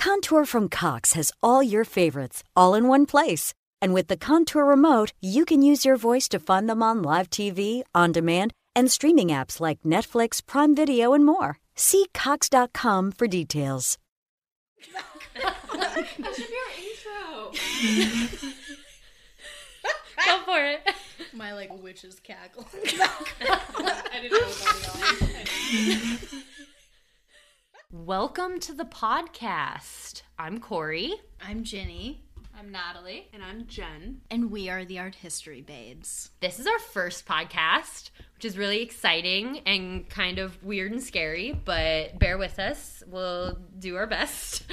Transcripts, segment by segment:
Contour from Cox has all your favorites, all in one place. And with the Contour remote, you can use your voice to find them on live TV, on demand, and streaming apps like Netflix, Prime Video, and more. See Cox.com for details. That should be our intro. Go for it. My like witch's cackle. I didn't know what was going on. Welcome to the podcast. I'm Corey. I'm Ginny, I'm Natalie. And I'm Jen. and we are the art history babes. This is our first podcast, which is really exciting and kind of weird and scary, but bear with us. We'll do our best.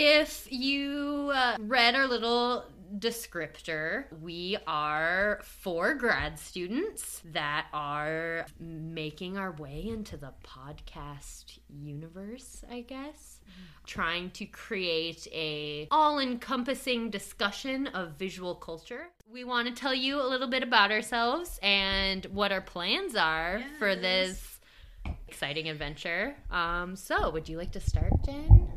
If you uh, read our little descriptor, we are four grad students that are making our way into the podcast universe, I guess. Trying to create a all-encompassing discussion of visual culture. We want to tell you a little bit about ourselves and what our plans are for this exciting adventure. Um, so, would you like to start, Jen?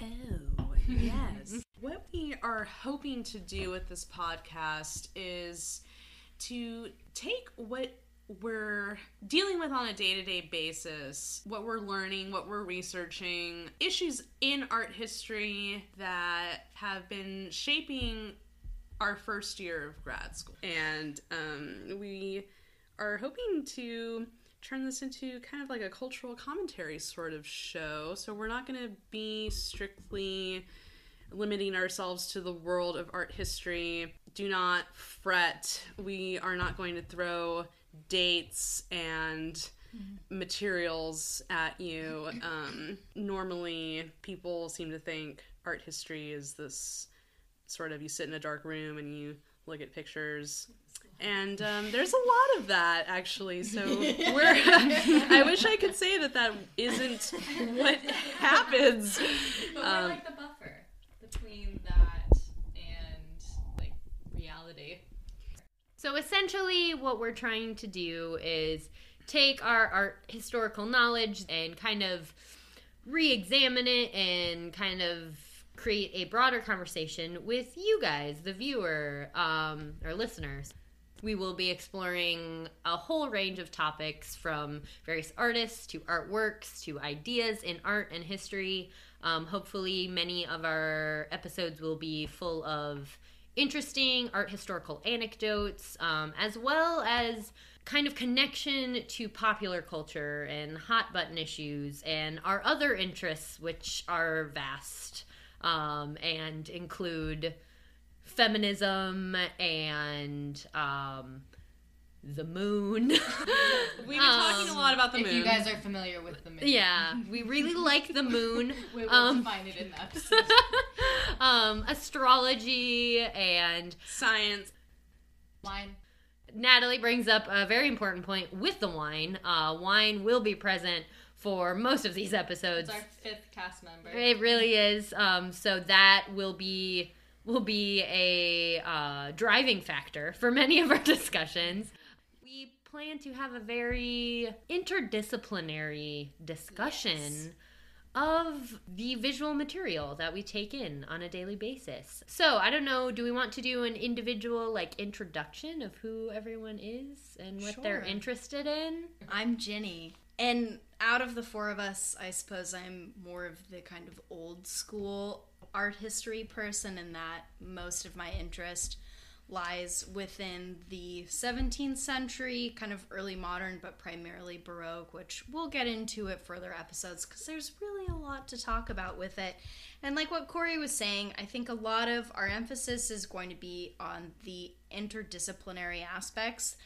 Oh, yes. what we are hoping to do with this podcast is to take what we're dealing with on a day to day basis, what we're learning, what we're researching, issues in art history that have been shaping our first year of grad school. And um, we are hoping to turn this into kind of like a cultural commentary sort of show. So we're not going to be strictly limiting ourselves to the world of art history. Do not fret. We are not going to throw dates and materials at you. Um, normally, people seem to think art history is this sort of you sit in a dark room and you look at pictures. And um, there's a lot of that actually. So we're. I wish I could say that that isn't what happens. But Um, we're like the buffer between that and like reality. So essentially, what we're trying to do is take our art historical knowledge and kind of re-examine it and kind of create a broader conversation with you guys, the viewer, um, or listeners. We will be exploring a whole range of topics from various artists to artworks to ideas in art and history. Um, hopefully, many of our episodes will be full of interesting art historical anecdotes, um, as well as kind of connection to popular culture and hot button issues and our other interests, which are vast um, and include feminism and um, the moon. We've been talking a lot about the Um, moon. if you guys are familiar with the moon. yeah, we really like the moon. we will Um, define it in the episode. um, astrology and science. Wine. Natalie brings up a very important point with the wine. Uh, wine will be present for most of these episodes. It's our fifth cast member. It really is. Um, so that will be will be a uh, driving factor for many of our discussions. We plan to have a very interdisciplinary discussion of the visual material that we take in on a daily basis. So I don't know. Do we want to do an individual like introduction of who everyone is and what they're interested in? I'm Jenny. And out of the four of us, I suppose I'm more of the kind of old school art history person, in that most of my interest lies within the 17th century, kind of early modern, but primarily Baroque, which we'll get into at further episodes because there's really a lot to talk about with it. And like what Corey was saying, I think a lot of our emphasis is going to be on the interdisciplinary aspects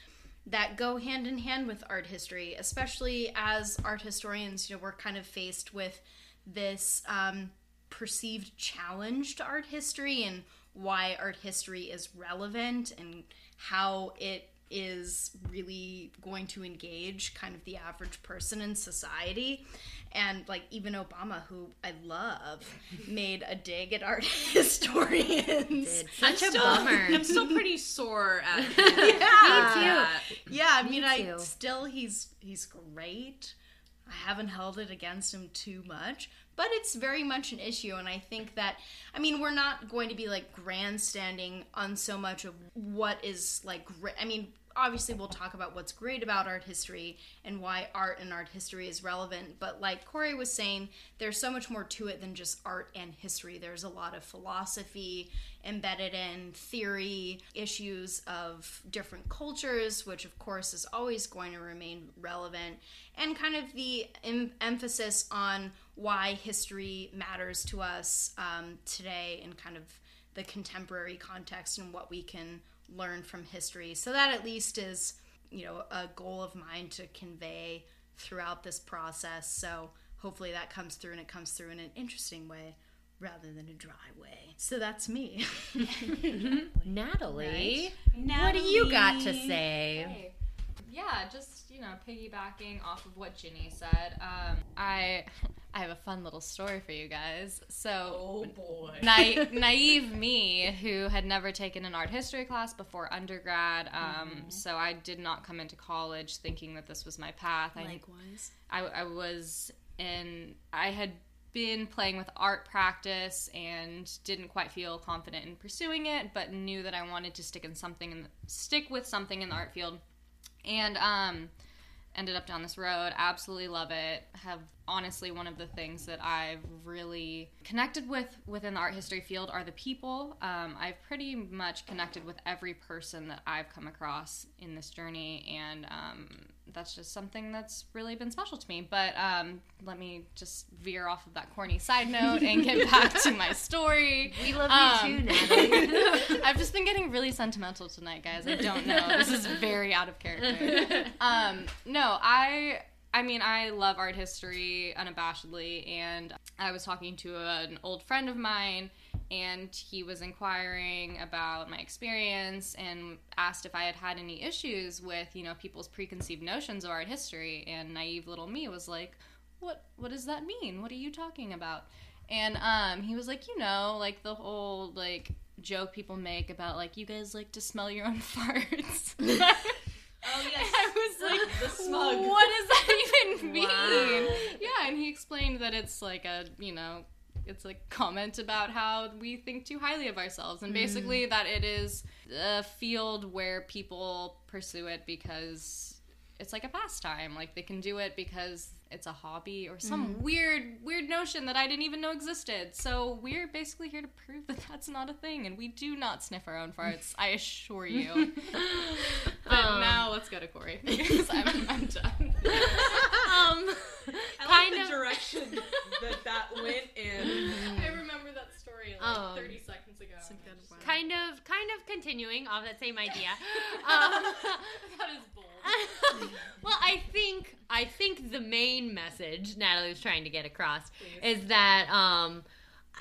that go hand in hand with art history, especially as art historians, you know, we're kind of faced with this um, perceived challenge to art history and why art history is relevant and how it is really going to engage kind of the average person in society. And like even Obama, who I love, made a dig at art historians. Such a Still- bummer. I'm still pretty sore at him. Yeah. Yeah, I mean, I still he's he's great. I haven't held it against him too much, but it's very much an issue, and I think that I mean we're not going to be like grandstanding on so much of what is like. I mean, obviously we'll talk about what's great about art history and why art and art history is relevant, but like Corey was saying, there's so much more to it than just art and history. There's a lot of philosophy embedded in theory, issues of different cultures, which of course is always going to remain relevant, and kind of the em- emphasis on why history matters to us um, today and kind of the contemporary context and what we can learn from history. So that at least is, you know, a goal of mine to convey throughout this process. So hopefully that comes through and it comes through in an interesting way rather than a dry way. So that's me. Mm-hmm. Natalie, what do you got to say? Hey. Yeah, just you know, piggybacking off of what Ginny said. Um, I I have a fun little story for you guys. So, Oh boy. na- naive me, who had never taken an art history class before undergrad, um, so I did not come into college thinking that this was my path. I, Likewise. I, I was in I had been playing with art practice and didn't quite feel confident in pursuing it, but knew that I wanted to stick in something and stick with something in the art field, and um, ended up down this road. Absolutely love it. Have honestly one of the things that I've really connected with within the art history field are the people. Um, I've pretty much connected with every person that I've come across in this journey, and um, that's just something that's really been special to me. But um, let me just veer off of that corny side note and get back to my story. We love Um, you too, Natalie. I've just been getting really sentimental tonight, guys. I don't know. This is very out of character. Um, no, I I mean, I love art history unabashedly, and I was talking to an old friend of mine, and he was inquiring about my experience and asked if I had had any issues with, you know, people's preconceived notions of art history. And naive little me was like, "What? What does that mean? What are you talking about?" And um, he was like, you know, like the whole like joke people make about like you guys like to smell your own farts. Oh yes. I was like, The smug. what does that even mean? Wow. Yeah, and he explained that it's like a, you know, it's a comment about how we think too highly of ourselves, and mm-hmm. basically that it is a field where people pursue it because it's like a pastime. Like they can do it because it's a hobby or some mm-hmm. weird, weird notion that I didn't even know existed. So we're basically here to prove that that's not a thing, and we do not sniff our own farts. I assure you. but um. now let's go to Corey because I'm, I'm done. um, kind the of. direction that that went in. I remember that story like Um, 30 seconds ago. kind of kind of continuing off that same idea um, that is bold. well i think i think the main message natalie was trying to get across is that um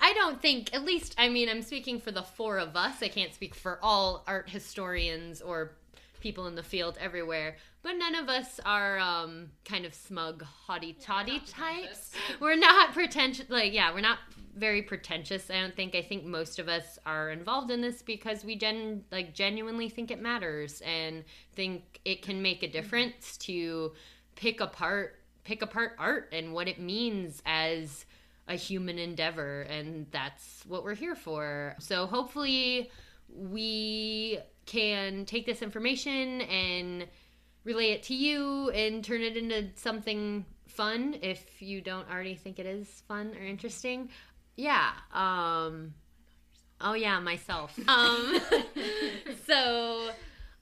I don't think, at least, I mean, I'm speaking for the four of us. I can't speak for all art historians or people in the field everywhere, but none of us are um, kind of smug, haughty toddy types. We're not pretentious. Like, yeah, we're not very pretentious. I don't think. I think most of us are involved in this because we gen like genuinely think it matters and think it can make a difference to pick apart pick apart art and what it means as a human endeavor and that's what we're here for so hopefully we can take this information and relay it to you and turn it into something fun if you don't already think it is fun or interesting yeah um oh yeah myself um so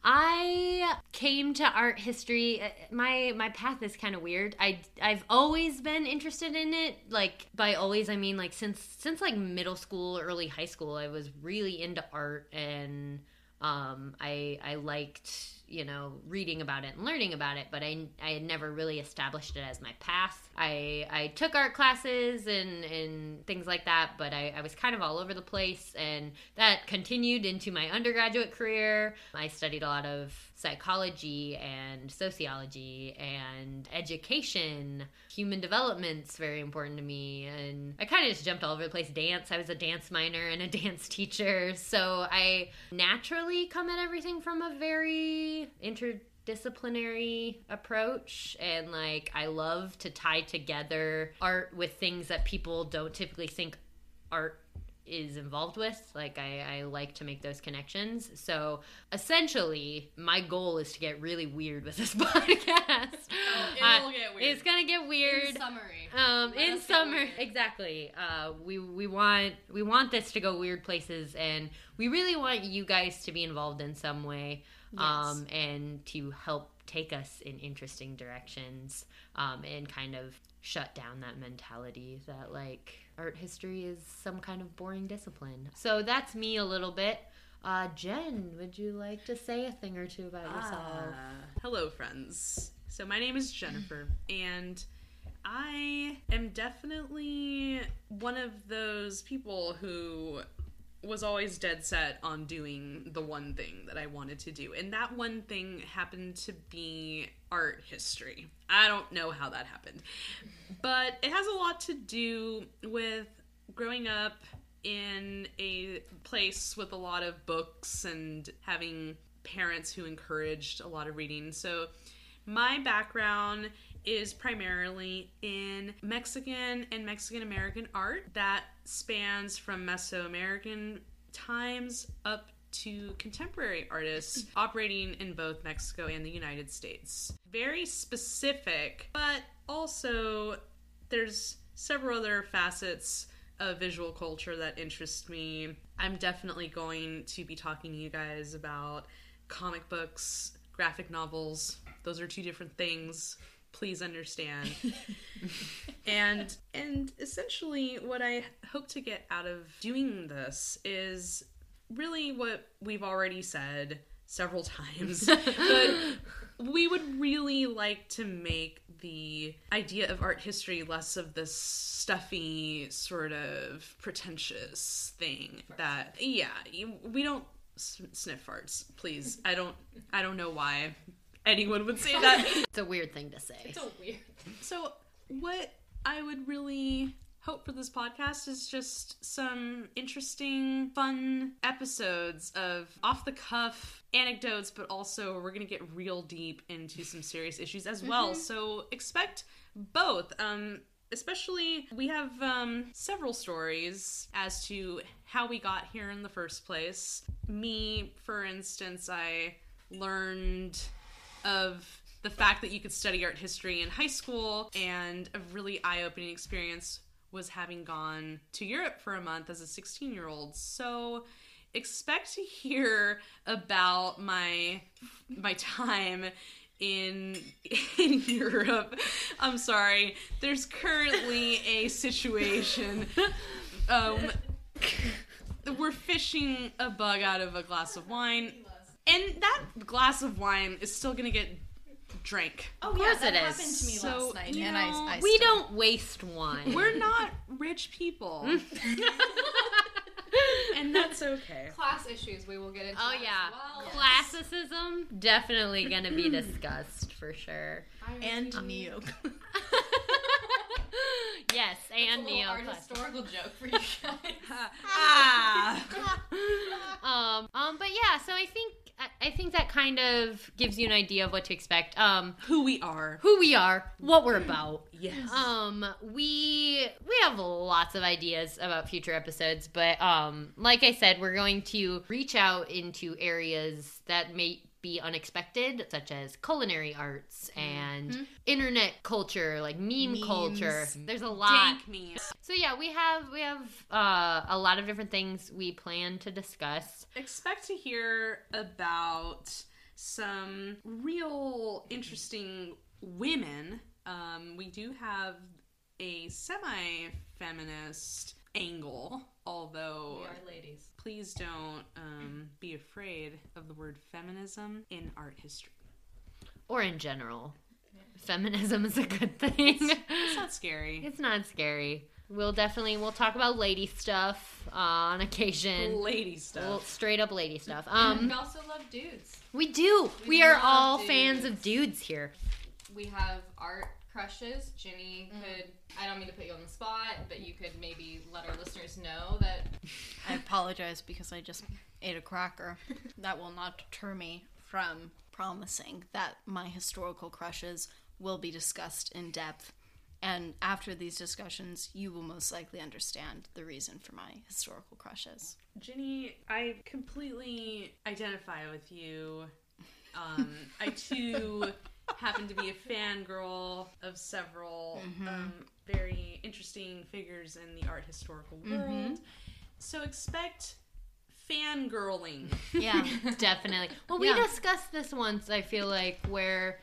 I came to art history. uh, My my path is kind of weird. I I've always been interested in it. Like by always, I mean like since since like middle school, early high school. I was really into art, and um, I I liked you know, reading about it and learning about it, but I, I had never really established it as my path. I, I took art classes and, and things like that, but I, I was kind of all over the place, and that continued into my undergraduate career. I studied a lot of psychology and sociology and education. Human development's very important to me. And I kind of just jumped all over the place. Dance, I was a dance minor and a dance teacher. So I naturally come at everything from a very interdisciplinary approach and like I love to tie together art with things that people don't typically think art is involved with. Like I, I like to make those connections. So essentially, my goal is to get really weird with this podcast. Oh, it'll Uh, get weird. It's gonna get weird. In summary. Um, Let in summer, exactly. Uh, we we want we want this to go weird places, and we really want you guys to be involved in some way, um, and to help take us in interesting directions, um, and kind of shut down that mentality that like art history is some kind of boring discipline. So that's me a little bit. Uh, Jen, would you like to say a thing or two about yourself? Uh, hello, friends. So, my name is Jennifer, and I am definitely one of those people who was always dead set on doing the one thing that I wanted to do. And that one thing happened to be art history. I don't know how that happened, but it has a lot to do with growing up in a place with a lot of books and having parents who encouraged a lot of reading. So, my background is primarily in Mexican and Mexican American art that spans from Mesoamerican times up to contemporary artists operating in both Mexico and the United States. Very specific, but also there's several other facets of visual culture that interest me. I'm definitely going to be talking to you guys about comic books, graphic novels. Those are two different things. Please understand. and and essentially what I hope to get out of doing this is really what we've already said several times. but we would really like to make the idea of art history less of this stuffy sort of pretentious thing that yeah we don't sniff farts please i don't i don't know why anyone would say that It's a weird thing to say. So weird. so, what I would really hope for this podcast is just some interesting, fun episodes of off the cuff anecdotes, but also we're going to get real deep into some serious issues as well. So, expect both. Um, especially, we have um, several stories as to how we got here in the first place. Me, for instance, I learned of the fact that you could study art history in high school and a really eye-opening experience was having gone to Europe for a month as a 16 year old. So expect to hear about my my time in in Europe. I'm sorry. There's currently a situation um we're fishing a bug out of a glass of wine. And that glass of wine is still going to get drank. Oh, course yeah, that it is. happened to me So, last night, you and know, I, I We still- don't waste wine. We're not rich people. and that's okay. Class issues we will get into. Oh as yeah, well. classicism definitely gonna be discussed for sure. and neo. yes, and A little art neoclassicism. historical joke for you guys. ah. Um, um, but yeah, so I think I, think that kind of gives you an idea of what to expect. Um, Who we are. who we are, what we're about. Yes. Um, we we have lots of ideas about future episodes, but um, like I said, we're going to reach out into areas that may be unexpected, such as culinary arts and internet culture, like meme Memes. culture. There's a lot. So yeah, we have we have uh, a lot of different things we plan to discuss. Expect to hear about some real interesting women. Um, we do have a semi feminist angle, although ladies. please don't um, be afraid of the word feminism in art history. Or in general. Feminism is a good thing. It's not scary. It's not scary. We'll definitely we'll talk about lady stuff uh, on occasion. Lady Well, stuff. straight up lady stuff. um we also love dudes. we do. We, We are all dudes. fans of dudes here. We have art crushes. Ginny Mm. could, I don't mean to put you on the spot, but you could maybe let our listeners know that I apologize because I just ate a cracker. That will not deter me from promising that my historical crushes will be discussed in depth. And after these discussions, you will most likely understand the reason for my historical crushes. Ginny, I completely identify with you. Um, I too happen to be a fangirl of several um, very interesting figures in the art historical world. So expect fangirling. Yeah. Definitely. Well, we Yeah. discussed this once, I feel like, where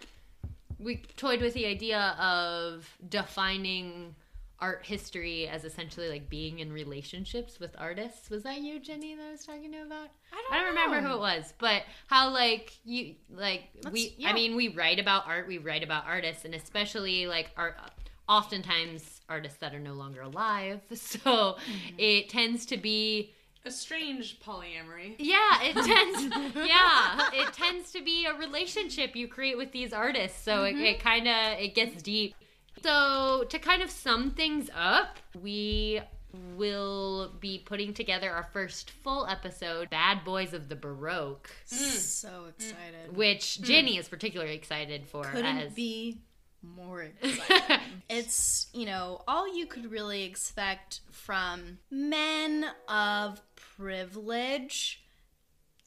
we toyed with the idea of defining art history as essentially like being in relationships with artists. Was that you, Jenny, that I was talking to about? I I don't remember who it was, but how like you like we yeah. I mean we write about art, we write about artists and especially like art oftentimes artists that are no longer alive. So it tends to be a strange polyamory. yeah, it tends. yeah, it tends to be a relationship you create with these artists. So it, it kind of it gets deep. So to kind of sum things up, we will be putting together our first full episode, "Bad Boys of the Baroque," mm. So excited. which mm. Ginny is particularly excited for. Couldn't as be more excited. it's, you know, all you could really expect from men of privilege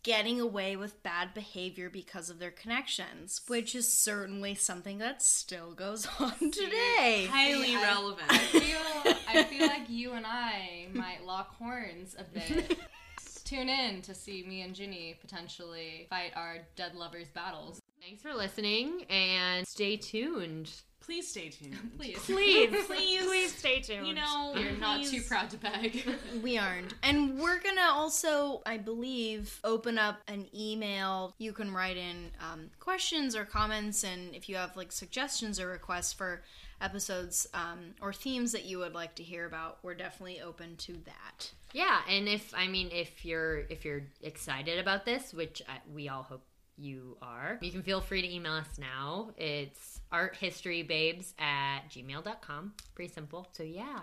getting away with bad behavior because of their connections, which is certainly something that still goes on today. Highly relevant. I feel, I feel like you and I might lock horns a bit. Tune in to see me and Ginny potentially fight our dead lovers' battles. Thanks for listening and stay tuned. Please stay tuned. Please. Please, Please. please stay tuned. You know, We're not too proud to beg. We aren't. And we're going to also, I believe, open up an email. You can write in um, questions or comments, and if you have like suggestions or requests for episodes um, or themes that you would like to hear about, we're definitely open to that. Yeah, and if I mean if you're if you're excited about this, which I, we all hope you are, you can feel free to email us now. It's arthistorybabes at gmail.com. Pretty simple. So yeah,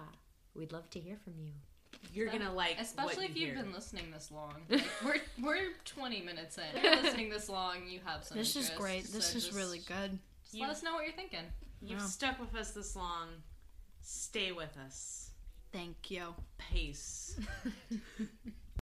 we'd love to hear from you. You're gonna like Especially what if you you've hear. been listening this long. Like, we're we're 20 minutes in. You're listening this long, you have some. This is great. This so is just- really good. Just let us know what you're thinking. You've stuck with us this long. Stay with us. Thank you. Pace.